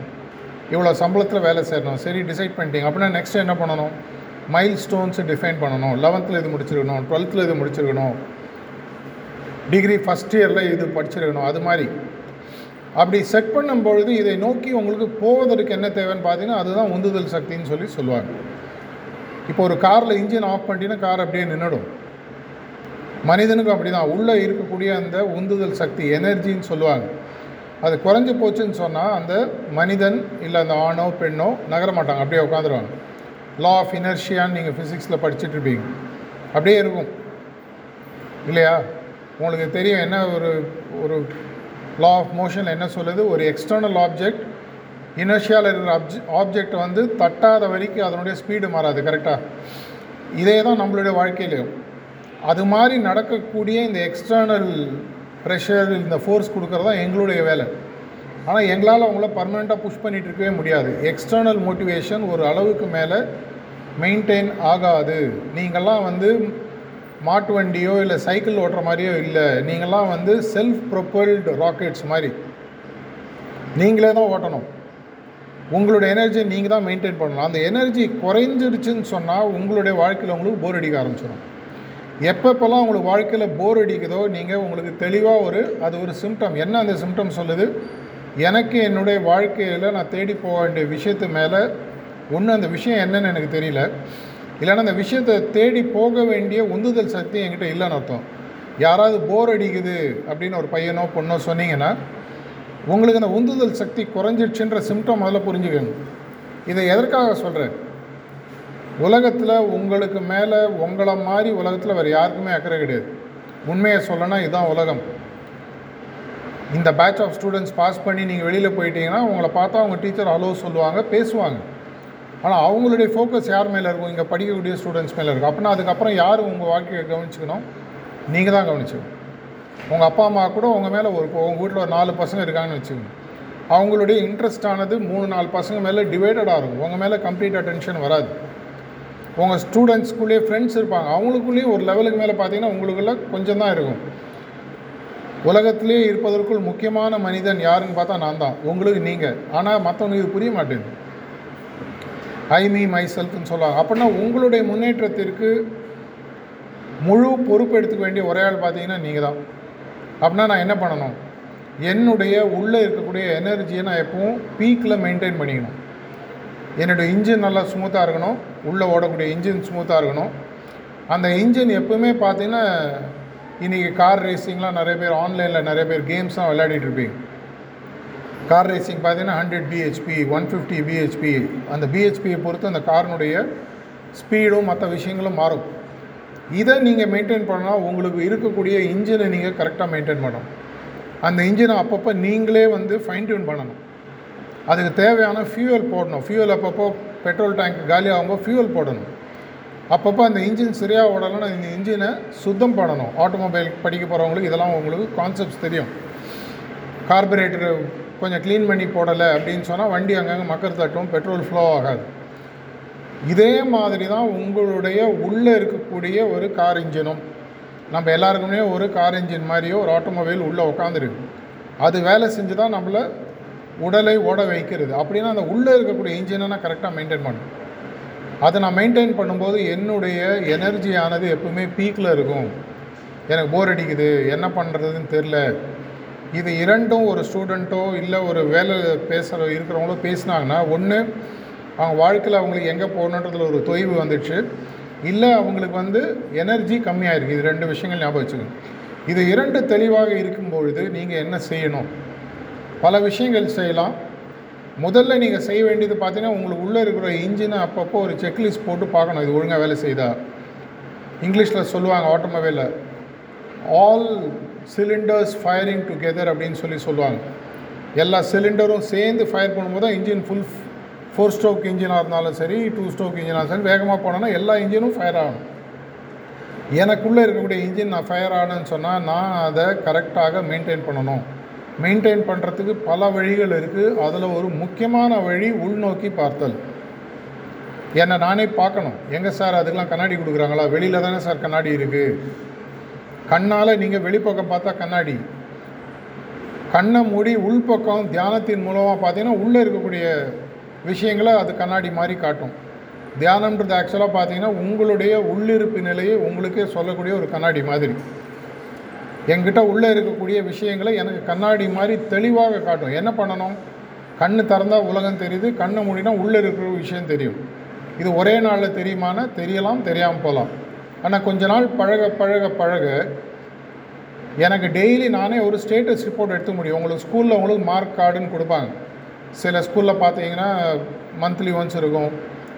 இவ்வளோ சம்பளத்தில் வேலை செய்யணும். சரி டிசைட் பண்ணிட்டீங்க. அப்படின்னா நெக்ஸ்ட் என்ன பண்ணணும்? மைல் ஸ்டோன்ஸை டிஃபைன் பண்ணணும் லெவன்த்தில் இது முடிச்சிருக்கணும். டுவெல்த்தில் இது முடிச்சிருக்கணும். டிகிரி ஃபஸ்ட் இயரில் இது படிச்சிருக்கணும். அது மாதிரி. அப்படி செட் பண்ணும்பொழுது இதை நோக்கி உங்களுக்கு போவதற்கு என்ன தேவைன்னு பார்த்தீங்கன்னா அதுதான் உந்துதல் சக்தின்னு சொல்லி சொல்லுவாங்க. இப்போ ஒரு காரில் இன்ஜின் ஆஃப் பண்ணிட்டீங்கன்னா கார் அப்படியே நின்றுடும் மனிதனுக்கும் அப்படி தான் உள்ளே இருக்கக்கூடிய அந்த உந்துதல் சக்தி எனர்ஜின்னு சொல்லுவாங்க. அது குறைஞ்சி போச்சுன்னு சொன்னால் அந்த மனிதன் இல்லை அந்த ஆணோ பெண்ணோ நகர மாட்டாங்க. அப்படியே உட்காந்துருவாங்க. லா ஆஃப் இனர்ஷியான்னு நீங்கள் ஃபிசிக்ஸில் படிச்சுட்ருப்பீங்க அப்படியே இருக்கும். இல்லையா? உங்களுக்கு தெரியும் என்ன ஒரு ஒரு லா ஆஃப் மோஷன் என்ன சொல்லுது? ஒரு எக்ஸ்டர்னல் ஆப்ஜெக்ட் இனர்ஷியாவில் இருக்கிற ஆப்ஜெ ஆப்ஜெக்ட் வந்து தட்டாத வரைக்கும் அதனுடைய ஸ்பீடு மாறாது கரெக்டாக இதே தான் நம்மளுடைய வாழ்க்கையிலையும் அது மாதிரி நடக்கக்கூடிய இந்த எக்ஸ்டர்னல் ப்ரெஷர் இந்த ஃபோர்ஸ் கொடுக்குறது தான் எங்களுடைய வேலை. ஆனால் எங்களால் அவங்கள பர்மனெண்ட்டாக புஷ் பண்ணிகிட்டு இருக்கவே முடியாது. எக்ஸ்டர்னல் மோட்டிவேஷன் ஒரு அளவுக்கு மேலே மெயின்டைன் ஆகாது. நீங்கள்லாம் வந்து மாட்டு வண்டியோ இல்லை சைக்கிள் ஓட்டுற மாதிரியோ இல்லை. நீங்கள்லாம் வந்து செல்ஃப் ப்ரொப்பல்டு ராக்கெட்ஸ் மாதிரி. நீங்களே தான் ஓட்டணும். உங்களுடைய எனர்ஜி நீங்கள் தான் மெயின்டைன் பண்ணணும். அந்த எனர்ஜி குறைஞ்சிருச்சுன்னு சொன்னால் உங்களுடைய வாழ்க்கையில் உங்களுக்கு போர் அடிக்க ஆரம்பிச்சிடும் எப்பப்போல்லாம் உங்களுக்கு வாழ்க்கையில் போர் அடிக்குதோ நீங்கள் உங்களுக்கு தெளிவாக ஒரு அது ஒரு சிம்டம் என்ன அந்த சிம்டம் சொல்லுது? எனக்கு என்னுடைய வாழ்க்கையில் நான் தேடி போக வேண்டிய விஷயத்து மேலே ஒன்று அந்த விஷயம் என்னன்னு எனக்கு தெரியல. இல்லைன்னா அந்த விஷயத்தை தேடி போக வேண்டிய உந்துதல் சக்தி என்கிட்ட இல்லைன்னு அர்த்தம். யாராவது போர் அடிக்குது அப்படின்னு ஒரு பையனோ பொண்ணோ சொன்னீங்கன்னா உங்களுக்கு அந்த உந்துதல் சக்தி குறைஞ்சிடுச்சுன்ற சிம்டம் முதல்ல புரிஞ்சுக்கணும் இதை எதற்காக சொல்கிறேன் உலகத்தில் உங்களுக்கு மேலே உங்களை மாதிரி உலகத்தில் வேறு யாருக்குமே அக்கறை கிடையாது. உண்மையை சொல்லனா இதுதான் உலகம். இந்த பேட்ச் ஆஃப் ஸ்டூடெண்ட்ஸ் பாஸ் பண்ணி நீங்கள் வெளியில் போயிட்டீங்கன்னா உங்களை பார்த்தா அவங்க டீச்சர் ஹலோ சொல்லுவாங்க பேசுவாங்க. ஆனால் அவங்களுடைய ஃபோக்கஸ் யார் மேலே இருக்கும்? இங்கே படிக்கக்கூடிய ஸ்டூடெண்ட்ஸ் மேலே இருக்கும். அப்படின்னா அதுக்கப்புறம் யார் உங்கள் வாழ்க்கையை கவனிச்சுக்கணும்? நீங்கள் தான் கவனிச்சுக்கணும். உங்கள் அப்பா அம்மா கூட உங்கள் மேலே ஒரு உங்கள் வீட்டில் ஒரு நாலு பசங்க இருக்காங்கன்னு வச்சுக்கோங்க. அவங்களுடைய இன்ட்ரெஸ்ட் ஆனது மூணு நாலு பசங்க மேலே டிவைடடாக இருக்கும். உங்கள் மேலே கம்ப்ளீட் அட்டென்ஷன் வராது. உங்கள் ஸ்டூடெண்ட்ஸ்குள்ளேயே ஃப்ரெண்ட்ஸ் இருப்பாங்க. அவங்களுக்குள்ளேயும் ஒரு லெவலுக்கு மேலே பார்த்தீங்கன்னா உங்களுக்குள்ள கொஞ்சம் தான் இருக்கும். உலகத்திலே இருப்பதற்குள் முக்கியமான மனிதன் யாருன்னு பார்த்தா நான் தான். உங்களுக்கு நீங்கள் ஆனால் மற்றவங்களுக்கு புரிய மாட்டேங்குது. ஐ மீ மை செல்ஃப்னு சொல்லுவாங்க. அப்படின்னா உங்களுடைய முன்னேற்றத்திற்கு முழு பொறுப்பு எடுத்துக்க வேண்டிய ஒரே ஆள் பார்த்தீங்கன்னா நீங்கள் தான். அப்படின்னா நான் என்ன பண்ணணும்? என்னுடைய உள்ளே இருக்கக்கூடிய எனர்ஜியை நான் எப்பவும் பீக்கில் மெயின்டைன் பண்ணிக்கணும். என்னுடைய இன்ஜின் நல்லா ஸ்மூத்தாக இருக்கணும். உள்ளே ஓடக்கூடிய இன்ஜின் ஸ்மூத்தாக இருக்கணும். அந்த இன்ஜின் எப்பவுமே பார்த்தீங்கன்னா இன்றைக்கி கார் ரேசிங்லாம் நிறைய பேர் ஆன்லைனில் நிறைய பேர் கேம்ஸ்லாம் விளையாடிட்டுருப்பீங்க கார் ரேசிங் பார்த்தீங்கன்னா hundred BHP one fifty BHP அந்த பிஹெச்பியை பொறுத்து அந்த காரினுடைய ஸ்பீடும் மற்ற விஷயங்களும் மாறும். இதை நீங்கள் மெயின்டைன் பண்ணால் உங்களுக்கு இருக்கக்கூடிய இன்ஜினை நீங்கள் கரெக்டாக மெயின்டைன் பண்ணணும். அந்த இன்ஜினை அப்பப்போ நீங்களே வந்து ஃபைன் டியூன் பண்ணணும். அதுக்கு தேவையான ஃபியூவல் போடணும். ஃபியூவல் அப்பப்போ பெட்ரோல் டேங்க் காலி ஆகும்போது ஃபியூவல் போடணும். அப்பப்போ அந்த இன்ஜின் சரியாக ஓடலைன்னா இந்த இன்ஜினை சுத்தம் பண்ணணும். ஆட்டோமொபைல் படிக்க போகிறவங்களுக்கு இதெல்லாம் உங்களுக்கு கான்செப்ட்ஸ் தெரியும். கார்பரேட்டர் கொஞ்சம் க்ளீன் பண்ணி போடலை அப்படின்னு சொன்னால் வண்டி அங்கங்கே மக்கர் தட்டும் பெட்ரோல் ஃப்ளோ ஆகாது. இதே மாதிரி தான் உங்களுடைய உள்ளே இருக்கக்கூடிய ஒரு கார் இன்ஜினும் நம்ம எல்லாருக்குமே ஒரு கார் இன்ஜின் மாதிரியோ ஒரு ஆட்டோமொபைல் உள்ளே உட்காந்துருக்கு அது வேலை செஞ்சு தான் நம்மளை உடலை ஓட வைக்கிறது. அப்படின்னா அந்த உள்ளே இருக்கக்கூடிய இன்ஜினை நான் கரெக்டாக மெயின்டைன் பண்ணணும். அதை நான் மெயின்டைன் பண்ணும்போது என்னுடைய எனர்ஜியானது எப்பவுமே பீக்கில் இருக்கும். எனக்கு போர் அடிக்குது. என்ன பண்ணுறதுன்னு தெரில இது இரண்டும் ஒரு ஸ்டூடெண்ட்டோ இல்லை ஒரு வேலை பேசுகிற இருக்கிறவங்களோ பேசினாங்கன்னா ஒன்று அவங்க வாழ்க்கையில் அவங்களுக்கு எங்கே போகணுன்றதுல ஒரு தொய்வு வந்துடுச்சு இல்லை அவங்களுக்கு வந்து எனர்ஜி கம்மியாக இருக்குது இது ரெண்டு விஷயங்கள் ஞாபகம் வச்சுக்கணும் இது இரண்டு தெளிவாக இருக்கும் பொழுது நீங்கள் என்ன செய்யணும்? பல விஷயங்கள் செய்யலாம். முதல்ல நீங்கள் செய்ய வேண்டியது பார்த்தீங்கன்னா உங்களுக்கு உள்ளே இருக்கிற இன்ஜினை அப்பப்போ ஒரு செக்லிஸ்ட் போட்டு பார்க்கணும். இது ஒழுங்காக வேலை செய்தா இங்கிலீஷில் சொல்லுவாங்க ஆட்டோமொபைலில் ஆல் சிலிண்டர்ஸ் ஃபயரிங் டுகெதர் அப்படின்னு சொல்லி சொல்லுவாங்க. எல்லா சிலிண்டரும் சேர்ந்து ஃபயர் பண்ணும்போது தான் இன்ஜின் ஃபுல் ஃபோர் ஸ்ட்ரோக் இன்ஜினாக இருந்தாலும் சரி டூ ஸ்ட்ரோக் இன்ஜினாக சரி வேகமாக போனோன்னா எல்லா இன்ஜினும் ஃபயர் ஆகணும். எனக்குள்ளே இருக்கக்கூடிய இன்ஜின் நான் ஃபயர் ஆனேன்னு சொன்னால் நான் அதை கரெக்டாக மெயின்டைன் பண்ணணும். மெயின்டைன் பண்ணுறதுக்கு பல வழிகள் இருக்குது அதில் ஒரு முக்கியமான வழி உள்நோக்கி பார்த்தல். என்னை நானே பார்க்கணும். எங்கே சார் அதுக்கெலாம் கண்ணாடி கொடுக்குறாங்களா? வெளியில் தானே சார் கண்ணாடி இருக்குது கண்ணால் நீங்கள் வெளிப்பக்கம் பார்த்தா கண்ணாடி. கண்ணை மூடி உள்பக்கம் தியானத்தின் மூலமாக பார்த்தீங்கன்னா உள்ளே இருக்கக்கூடிய விஷயங்களை அது கண்ணாடி மாதிரி காட்டும். தியானம்ன்றது ஆக்சுவலாக பார்த்தீங்கன்னா உங்களுடைய உள்ளிருப்பு நிலையை உங்களுக்கே சொல்லக்கூடிய ஒரு கண்ணாடி மாதிரி. என்கிட்ட உள்ளே இருக்கக்கூடிய விஷயங்களை எனக்கு கண்ணாடி மாதிரி தெளிவாக காட்டும். என்ன பண்ணணும்? கண் திறந்தால் உலகம் தெரியுது கண்ணை மூடினா உள்ளே இருக்கிற விஷயம் தெரியும். இது ஒரே நாளில் தெரியுமானா? தெரியலாம் தெரியாமல் போகலாம். ஆனால் கொஞ்ச நாள் பழக பழக பழக எனக்கு டெய்லி நானே ஒரு ஸ்டேட்டஸ் ரிப்போர்ட் எடுத்து முடியும். உங்களுக்கு ஸ்கூலில் உங்களுக்கு மார்க் கார்டுன்னு கொடுப்பாங்க. சில ஸ்கூலில் பார்த்தீங்கன்னா மந்த்லி ஒன்ஸ் இருக்கும்.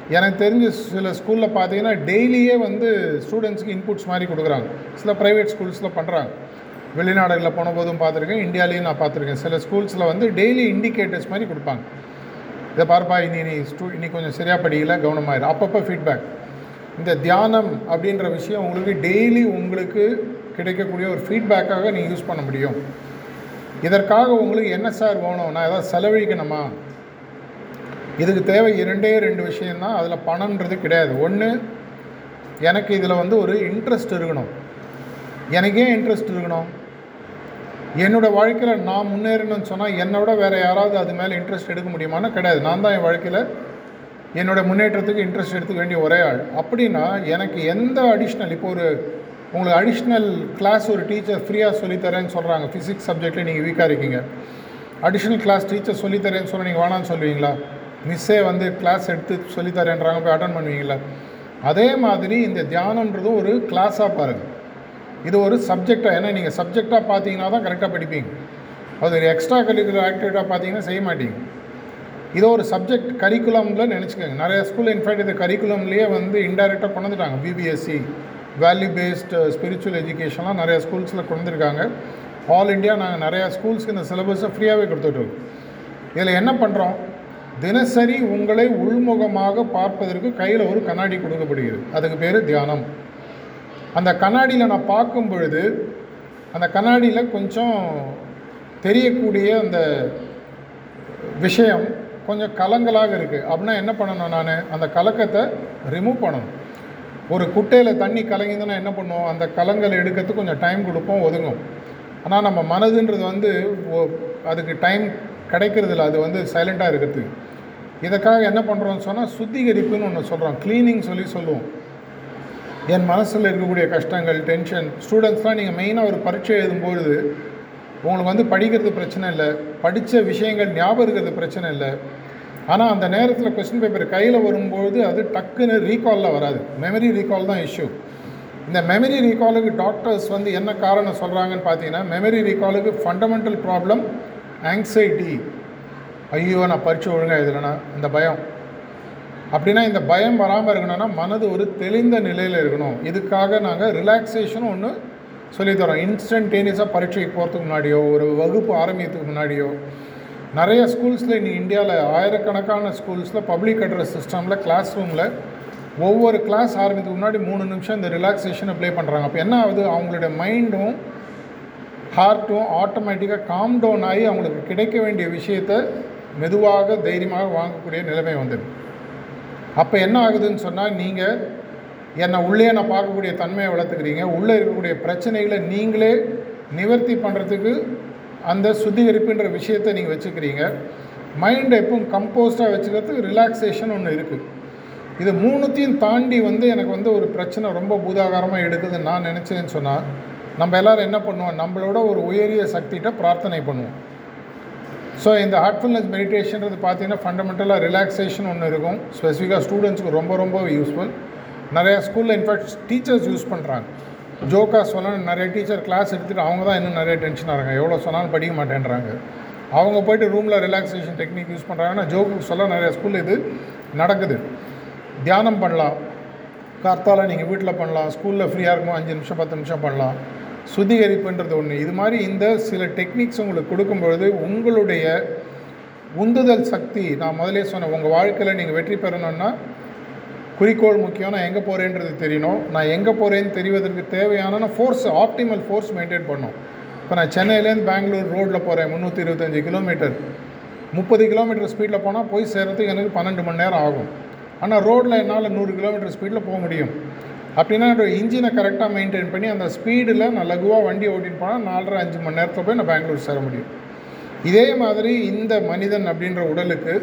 எனக்கு தெரிஞ்ச சில ஸ்கூலில் பார்த்தீங்கன்னா டெய்லியே வந்து ஸ்டூடெண்ட்ஸுக்கு இன்புட்ஸ் மாதிரி கொடுக்குறாங்க. சில ப்ரைவேட் ஸ்கூல்ஸில் பண்ணுறாங்க வெளிநாடுகளில் போன போதும் பார்த்துருக்கேன் இந்தியாலேயும் நான் பார்த்துருக்கேன். சில ஸ்கூல்ஸில் வந்து டெய்லி இண்டிகேட்டர்ஸ் மாதிரி கொடுப்பாங்க. இதை பார்ப்பா இனி நீ ஸ்டூ இன்னைக்கு கொஞ்சம் சரியாக படிக்கல கவனமாயிரு. அப்பப்போ ஃபீட்பேக் இந்த தியானம் அப்படின்ற விஷயம் உங்களுக்கு டெய்லி உங்களுக்கு கிடைக்கக்கூடிய ஒரு ஃபீட்பேக்காக நீங்கள் யூஸ் பண்ண முடியும். இதற்காக உங்களுக்கு என்ன சார் வேணும்? நான் ஏதாவது செலவழிக்கணுமா? இதுக்கு தேவை இரண்டே ரெண்டு விஷயந்தான் அதில் பணம்ன்றது கிடையாது. ஒன்று எனக்கு இதில் வந்து ஒரு இன்ட்ரெஸ்ட் இருக்கணும். எனக்கு ஏன் இன்ட்ரெஸ்ட் இருக்கணும்? என்னோடய வாழ்க்கையில் நான் முன்னேறணும்னு சொன்னால் என்னோட வேறு யாராவது அது மேலே இன்ட்ரெஸ்ட் எடுக்க முடியுமானா கிடையாது. நான் தான் என் வாழ்க்கையில் என்னோடய முன்னேற்றத்துக்கு இன்ட்ரெஸ்ட் எடுத்துக்க வேண்டிய ஒரே ஆள். அப்படின்னா எனக்கு எந்த அடிஷ்னல் இப்போ ஒரு உங்களுக்கு அடிஷ்னல் கிளாஸ் ஒரு டீச்சர் ஃப்ரீயாக சொல்லித்தரேன்னு சொல்கிறாங்க ஃபிசிக்ஸ் சப்ஜெக்டில் நீங்கள் வீக்காக இருக்கீங்க. அடிஷ்னல் கிளாஸ் டீச்சர் சொல்லித்தரேன்னு சொல்ல நீங்கள் வேணான்னு சொல்லுவீங்களா? மிஸ்ஸே வந்து கிளாஸ் எடுத்து சொல்லித்தரேன்றாங்க போய் அட்டன் பண்ணுவீங்களா? அதே மாதிரி இந்த தியானன்றதும் ஒரு கிளாஸாக பாருங்கள் இது ஒரு சப்ஜெக்டாக ஏன்னா நீங்கள் சப்ஜெக்டாக பார்த்தீங்கன்னா தான் கரெக்டாக படிப்பீங்க. அது ஒரு எக்ஸ்ட்ரா கரிக்குலர் ஆக்டிவிட்டாக பார்த்தீங்கன்னா செய்ய மாட்டீங்க. இதை ஒரு சப்ஜெக்ட் கரிக்குலமில் நினச்சிக்கோங்க. நிறைய ஸ்கூலில் இன்ஃபேக்ட் இந்த கரிக்குலம்லேயே வந்து இன்டைரக்டாக கொண்டு வந்துட்டாங்க. பிபிஎஸ்சி வேல்யூ பேஸ்டு ஸ்பிரிச்சுவல் எஜுகேஷன்லாம் நிறைய ஸ்கூல்ஸில் கொண்டு ஆல் இண்டியா நாங்கள் நிறையா ஸ்கூல்ஸ்க்கு இந்த சிலபஸை ஃப்ரீயாகவே கொடுத்துட்ருக்கோம் இதில் என்ன பண்ணுறோம் தினசரி உங்களை உள்முகமாக பார்ப்பதற்கு கையில் ஒரு கண்ணாடி கொடுக்கப்படுகிறது. அதுக்கு பேர் தியானம். அந்த கண்ணாடியில் நான் பார்க்கும் பொழுது அந்த கண்ணாடியில் கொஞ்சம் தெரியக்கூடிய அந்த விஷயம் கொஞ்சம் கலங்கலாக இருக்குது அப்படின்னா என்ன பண்ணணும் நான்? அந்த கலக்கத்தை ரிமூவ் பண்ணணும். ஒரு குட்டையில் தண்ணி கலங்கிதுன்னா என்ன பண்ணுவோம்? அந்த கலங்களை எடுக்கிறதுக்கு கொஞ்சம் டைம் கொடுப்போம் ஒதுங்கும் ஆனால் நம்ம மனதுன்றது வந்து அதுக்கு டைம் கிடைக்கிறதில்ல அது வந்து சைலண்ட்டாக இருக்கிறதுக்கு. இதுக்காக என்ன பண்ணுறோம்னு சொன்னால் சுத்திகரிப்புன்னு ஒன்று சொல்கிறோம் க்ளீனிங் சொல்லி சொல்லுவோம். என் மனசில் இருக்கக்கூடிய கஷ்டங்கள் டென்ஷன் ஸ்டூடெண்ட்ஸ்லாம் நீங்கள் மெயினாக ஒரு பரீட்சை எழுதும்போது உங்களுக்கு வந்து படிக்கிறது பிரச்சனை இல்லை படித்த விஷயங்கள் ஞாபகம் இருக்கிறது பிரச்சனை இல்லை. ஆனால் அந்த நேரத்தில் கொஸ்டின் பேப்பர் கையில் வரும்போது அது டக்குன்னு ரீகாலில் வராது. மெமரி ரீகால் தான் இஷ்யூ இந்த மெமரி ரீகாலுக்கு டாக்டர்ஸ் வந்து என்ன காரணம் சொல்கிறாங்கன்னு பார்த்தீங்கன்னா மெமரி ரீகாலுக்கு ஃபண்டமெண்டல் ப்ராப்ளம் ஆங்ஸைட்டி ஐயோ நான் பரிச்சு ஒழுங்காக எழுதலைனா இந்த பயம். அப்படின்னா இந்த பயம் வராமல் இருக்கணும்னா மனது ஒரு தெளிந்த நிலையில் இருக்கணும். இதுக்காக நாங்கள் ரிலாக்ஸேஷன் ஒன்று சொல்லித்தரோம் இன்ஸ்டன்டேனியஸாக பரீட்சைக்கு போகிறதுக்கு முன்னாடியோ ஒரு வகுப்பு ஆரம்பிக்கிறதுக்கு முன்னாடியோ நிறைய ஸ்கூல்ஸில் இன்னைக்கு இந்தியாவில் ஆயிரக்கணக்கான ஸ்கூல்ஸில் பப்ளிக் அட்ரஸ் சிஸ்டமில் கிளாஸ் ரூமில் ஒவ்வொரு கிளாஸ் ஆரம்பித்துக்கு முன்னாடி மூணு நிமிஷம் இந்த ரிலாக்ஸேஷனை ப்ளே பண்ணுறாங்க அப்போ என்ன ஆகுது? அவங்களுடைய மைண்டும் ஹார்ட்டும் ஆட்டோமேட்டிக்காக காம் டவுன் ஆகி அவங்களுக்கு கிடைக்க வேண்டிய விஷயத்தை மெதுவாக தைரியமாக வாங்கக்கூடிய நிலைமை வந்துடும் அப்போ என்ன ஆகுதுன்னு சொன்னால் நீங்கள் என்னை உள்ளே நான் பார்க்கக்கூடிய தன்மையை வளர்த்துக்கிறீங்க. உள்ளே இருக்கக்கூடிய பிரச்சனைகளை நீங்களே நிவர்த்தி பண்ணுறதுக்கு அந்த சுத்திகரிப்புன்ற விஷயத்தை நீங்கள் வச்சுக்கிறீங்க. மைண்டை எப்பவும் கம்போஸ்டாக வச்சுக்கிறதுக்கு ரிலாக்ஸேஷன் ஒன்று இருக்குது இது மூணுத்தையும் தாண்டி வந்து எனக்கு வந்து ஒரு பிரச்சனை ரொம்ப பூதாகாரமாக எடுக்குதுன்னு நான் நினச்சேன்னு சொன்னால் நம்ம எல்லோரும் என்ன பண்ணுவோம்? நம்மளோட ஒரு உயரிய சக்திகிட்ட பிரார்த்தனை பண்ணுவோம். ஸோ இந்த ஹார்ட்ஃபுல்னஸ் மெடிடேஷன்றது பார்த்தீங்கன்னா ஃபண்டமெண்டலாக ரிலாக்ஸேஷன் ஒன்று இருக்கும். ஸ்பெசிஃபிக்காக ஸ்டூடெண்ட்ஸ்க்கு ரொம்ப ரொம்ப யூஸ்ஃபுல் நிறையா ஸ்கூலில் இன்ஃபேக்ட் டீச்சர்ஸ் யூஸ் பண்ணுறாங்க ஜோக்காக சொன்னால் நிறைய டீச்சர் கிளாஸ் எடுத்துகிட்டு அவங்க தான் இன்னும் நிறைய டென்ஷன் ஆகிறாங்க எவ்வளோ சொன்னாலும் படிக்க மாட்டேன்றாங்க. அவங்க போய்ட்டு ரூமில் ரிலாக்ஸேஷன் டெக்னிக் யூஸ் பண்ணுறாங்கன்னா ஜோக்கு சொல்ல நிறைய ஸ்கூலில் இது நடக்குது. தியானம் பண்ணலாம். கார்த்தால நீங்கள் வீட்டில் பண்ணலாம். ஸ்கூலில் ஃப்ரீயாக இருக்கும் அஞ்சு நிமிஷம் பத்து நிமிஷம் பண்ணலாம். சுத்திகரிப்புன்றது ஒன்று இது மாதிரி இந்த சில டெக்னிக்ஸ் உங்களுக்கு கொடுக்கும்பொழுது உங்களுடைய உந்துதல் சக்தி நான் முதலே சொன்னேன் உங்கள் வாழ்க்கையில் நீங்கள் வெற்றி பெறணும்னா குறிக்கோள் முக்கியம் நான் எங்கே போகிறேன்றது தெரியணும். நான் எங்கே போகிறேன்னு தெரிவதற்கு தேவையான ஃபோர்ஸ் ஆப்டிமல் ஃபோர்ஸ் மெயின்டைன் பண்ணணும் இப்போ நான் சென்னையிலேருந்து பெங்களூர் ரோட்டில் போகிறேன் முந்நூற்றி இருபத்தஞ்சி கிலோமீட்டர் முப்பது கிலோமீட்டர் ஸ்பீடில் போனால் போய் சேர்கிறதுக்கு எனக்கு பன்னெண்டு மணி நேரம் ஆகும். ஆனால் ரோட்டில் என்னால் நூறு கிலோமீட்டர் ஸ்பீடில் போக முடியும். அப்படின்னா என்னோட இன்ஜினை கரெக்டாக மெயின்டைன் பண்ணி அந்த ஸ்பீடில் நான் லகுவாக வண்டி ஓட்டின்னு போனால் நாலரை அஞ்சு மணி நேரத்தில் போய் நான் பெங்களூர் சேர முடியும். இதே மாதிரி இந்த மனிதன் அப்படின்ற உடலுக்கு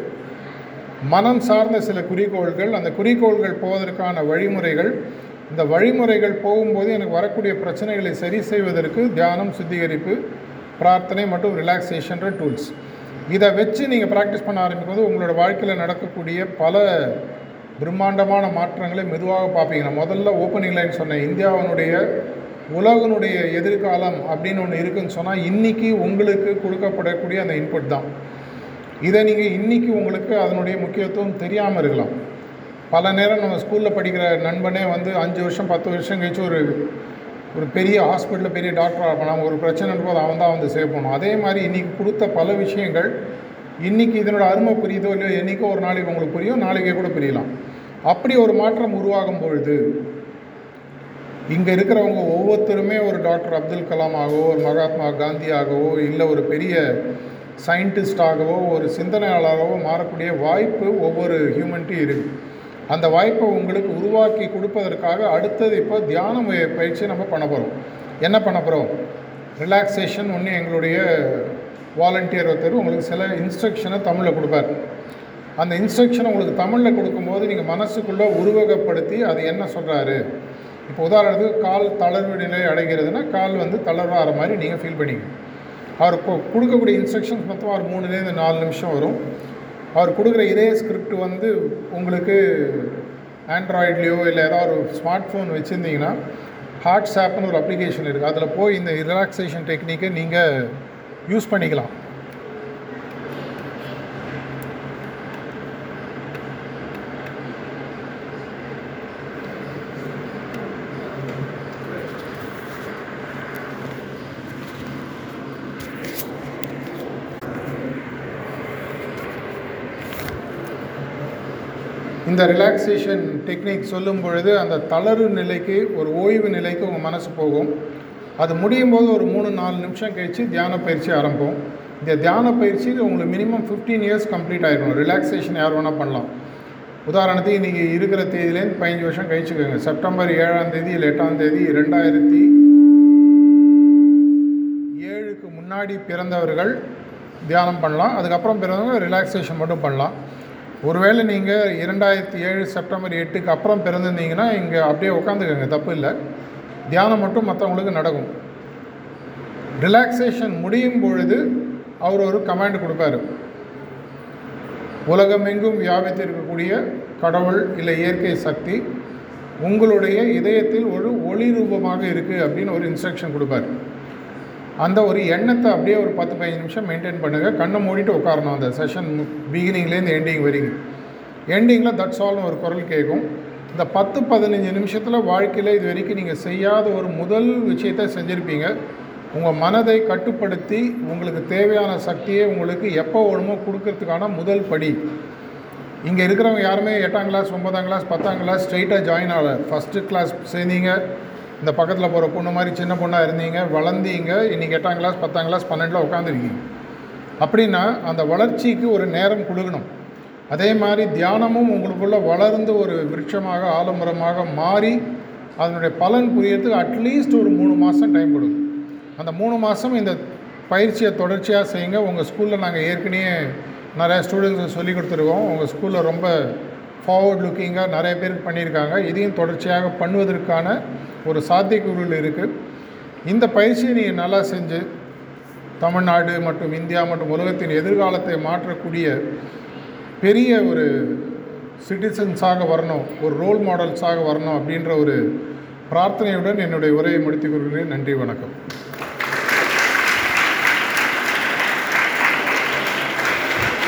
மனம் சார்ந்த சில குறிக்கோள்கள் அந்த குறிக்கோள்கள் போவதற்கான வழிமுறைகள் இந்த வழிமுறைகள் போகும்போது எனக்கு வரக்கூடிய பிரச்சனைகளை சரி செய்வதற்கு தியானம் சுத்திகரிப்பு பிரார்த்தனை மற்றும் ரிலாக்ஸேஷன்ற டூல்ஸ் இதை வச்சு நீங்கள் ப்ராக்டிஸ் பண்ண ஆரம்பிக்கும் போது உங்களோட வாழ்க்கையில் நடக்கக்கூடிய பல பிரம்மாண்டமான மாற்றங்களை மெதுவாக பார்ப்பீங்க நான் முதல்ல ஓப்பனிங் லைன் சொன்னேன். இந்தியாவினுடைய உலகனுடைய எதிர்காலம் அப்படின்னு ஒன்று இருக்குன்னு சொன்னால் இன்றைக்கி உங்களுக்கு கொடுக்கப்படக்கூடிய அந்த இன்புட் தான். இதை நீங்கள் இன்றைக்கி உங்களுக்கு அதனுடைய முக்கியத்துவம் தெரியாமல் இருக்கலாம். பல நேரம் நம்ம ஸ்கூலில் படிக்கிற நண்பனே வந்து அஞ்சு வருஷம் பத்து வருஷம் கழிச்சு ஒரு ஒரு பெரிய ஹாஸ்பிட்டலில் பெரிய டாக்டராக இருப்பான். ஒரு பிரச்சனை போது அவன் தான் வந்து சேவ் பண்ணும் அதே மாதிரி இன்றைக்கி கொடுத்த பல விஷயங்கள் இன்றைக்கி இதனோட அருமை புரியுதோ இல்லையோ என்றைக்கோ ஒரு நாளைக்கு உங்களுக்கு புரியும் நாளைக்கே கூட புரியலாம். அப்படி ஒரு மாற்றம் உருவாகும் பொழுது இங்கே இருக்கிறவங்க ஒவ்வொருத்தருமே ஒரு டாக்டர் அப்துல் கலாமாகவோ ஒரு மகாத்மா காந்தியாகவோ இல்லை ஒரு பெரிய சயின்டிஸ்டாகவோ ஒரு சிந்தனையாளராகவோ மாறக்கூடிய வாய்ப்பு ஒவ்வொரு ஹியூமன்ட்டையும் இருக்குது அந்த வாய்ப்பை உங்களுக்கு உருவாக்கி கொடுப்பதற்காக அடுத்தது இப்போ தியான முய- பயிற்சி நம்ம பண்ண போகிறோம் என்ன பண்ண போகிறோம் ரிலாக்ஸேஷன் ஒன்று எங்களுடைய வாலண்டியர் ஒருத்தர் உங்களுக்கு சில இன்ஸ்ட்ரக்ஷனை தமிழில் கொடுப்பார். அந்த இன்ஸ்ட்ரக்ஷனை உங்களுக்கு தமிழில் கொடுக்கும்போது நீங்கள் மனசுக்குள்ளே உருவகப்படுத்தி அது என்ன சொல்கிறாரு இப்போ உதாரணத்துக்கு கால் தளர்வு நிலை அடைகிறதுனா கால் வந்து தளர்வாகிற மாதிரி நீங்கள் ஃபீல் பண்ணிக்கணும். அவர் கொடுக்கக்கூடிய இன்ஸ்ட்ரக்ஷன்ஸ் மொத்தம் அவர் மூணுலேருந்து நாலு நிமிஷம் வரும். அவர் கொடுக்குற இதே ஸ்கிரிப்ட் வந்து உங்களுக்கு ஆண்ட்ராய்ட்லேயோ இல்லை ஏதாவது ஒரு ஸ்மார்ட் ஃபோன் வச்சுருந்தீங்கன்னா ஹாட்ஸ் ஆப்னு ஒரு அப்ளிகேஷன் இருக்குது அதில் போய் இந்த ரிலாக்ஸேஷன் டெக்னிக்கை நீங்கள் யூஸ் பண்ணிக்கலாம். இந்த ரிலாக்ஸேஷன் டெக்னிக் சொல்லும் பொழுது அந்த தளர்வு நிலைக்கு ஒரு ஓய்வு நிலைக்கு உங்கள் மனசு போகும். அது முடியும் போது ஒரு மூணு நாலு நிமிஷம் கழித்து தியான பயிற்சி ஆரம்பம் இந்த தியான பயிற்சி உங்களுக்கு மினிமம் 15 இயர்ஸ் கம்ப்ளீட் ஆகிருக்கணும் ரிலாக்ஸேஷன் யார் வேணால் பண்ணலாம். உதாரணத்துக்கு நீங்கள் இருக்கிற தேதியிலேருந்து பதினஞ்சு வருஷம் கழிச்சுக்கோங்க. செப்டம்பர் ஏழாம் தேதி இல்லை எட்டாம் தேதி ரெண்டாயிரத்தி ஏழுக்கு முன்னாடி பிறந்தவர்கள் தியானம் பண்ணலாம். அதுக்கப்புறம் பிறந்தவங்க ரிலாக்ஸேஷன் மட்டும் பண்ணலாம். ஒருவேளை நீங்கள் இரண்டாயிரத்தி ஏழு செப்டம்பர் எட்டுக்கு அப்புறம் பிறந்திருந்தீங்கன்னா இங்கே அப்படியே உட்காந்துக்கோங்க தப்பு இல்லை. தியானம் மட்டும் மற்றவங்களுக்கு நடக்கும். ரிலாக்ஸேஷன் முடியும் பொழுது அவர் ஒரு கமாண்ட் கொடுப்பாரு. உலகமெங்கும் வியாபித்திருக்கக்கூடிய கடவுள் இல்லை இயற்கை சக்தி உங்களுடைய இதயத்தில் ஒரு ஒளி ரூபமாக இருக்குது அப்படின்னு ஒரு இன்ஸ்ட்ரக்ஷன் கொடுப்பார். அந்த ஒரு எண்ணத்தை அப்படியே ஒரு பத்து பதினஞ்சு நிமிஷம் மெயின்டைன் பண்ணுங்கள் கண்ணை மூடிட்டு உட்காரணும் அந்த செஷன் பிகினிங்லேருந்து எண்டிங் வரைக்கும். எண்டிங்கில் தட்ஸ் ஆல்னு ஒரு குரல் கேட்கும். இந்த பத்து பதினஞ்சு நிமிஷத்தில் வாழ்க்கையில் இது வரைக்கும் நீங்கள் செய்யாத ஒரு முதல் விஷயத்தை செஞ்சுருப்பீங்க. உங்கள் மனதை கட்டுப்படுத்தி உங்களுக்கு தேவையான சக்தியை உங்களுக்கு எப்போ வேணுமோ கொடுக்கறதுக்கான முதல் படி. இங்கே இருக்கிறவங்க யாருமே எட்டாம் கிளாஸ் ஒன்பதாம் கிளாஸ் பத்தாம் கிளாஸ் ஸ்ட்ரெயிட்டாக ஜாயின் ஆகலை. ஃபஸ்ட்டு கிளாஸ் சேர்ந்தீங்க. இந்த பக்கத்தில் போகிற பொண்ணு மாதிரி சின்ன பொண்ணாக இருந்தீங்க வளர்ந்தீங்க இன்றைக்கி எட்டாம் கிளாஸ் பத்தாம் கிளாஸ் பன்னெண்டில் உட்காந்துருக்கீங்க அப்படின்னா அந்த வளர்ச்சிக்கு ஒரு நேரம் கொடுக்கணும் அதே மாதிரி தியானமும் உங்களுக்குள்ளே வளர்ந்து ஒரு விருட்சமாக ஆலமரமாக மாறி அதனுடைய பலன் புரியறதுக்கு அட்லீஸ்ட் ஒரு மூணு மாதம் டைம் கொடுக்கும் அந்த மூணு மாதம் இந்த பயிற்சியை தொடர்ச்சியாக செய்யுங்க. உங்கள் ஸ்கூலில் நாங்கள் ஏற்கனவே நிறையா ஸ்டூடெண்ட்ஸுக்கு சொல்லி கொடுத்துருக்கோம். உங்கள் ஸ்கூலில் ரொம்ப ஃபார்வர்ட் லுக்கிங்காக நிறைய பேருக்கு பண்ணியிருக்காங்க. இதையும் தொடர்ச்சியாக பண்ணுவதற்கான ஒரு சாத்தியக்கூறுகள் இருக்குது இந்த பயிற்சியை நீங்கள் நல்லா செஞ்சு தமிழ்நாடு மற்றும் இந்தியா மற்றும் உலகத்தின் எதிர்காலத்தை மாற்றக்கூடிய பெரிய ஒரு சிட்டிசன்ஸாக வரணும் ஒரு ரோல் மாடல்ஸாக வரணும் அப்படின்ற ஒரு பிரார்த்தனையுடன் என்னுடைய உரையை முடித்துக் கொள்கிறேன். நன்றி வணக்கம்.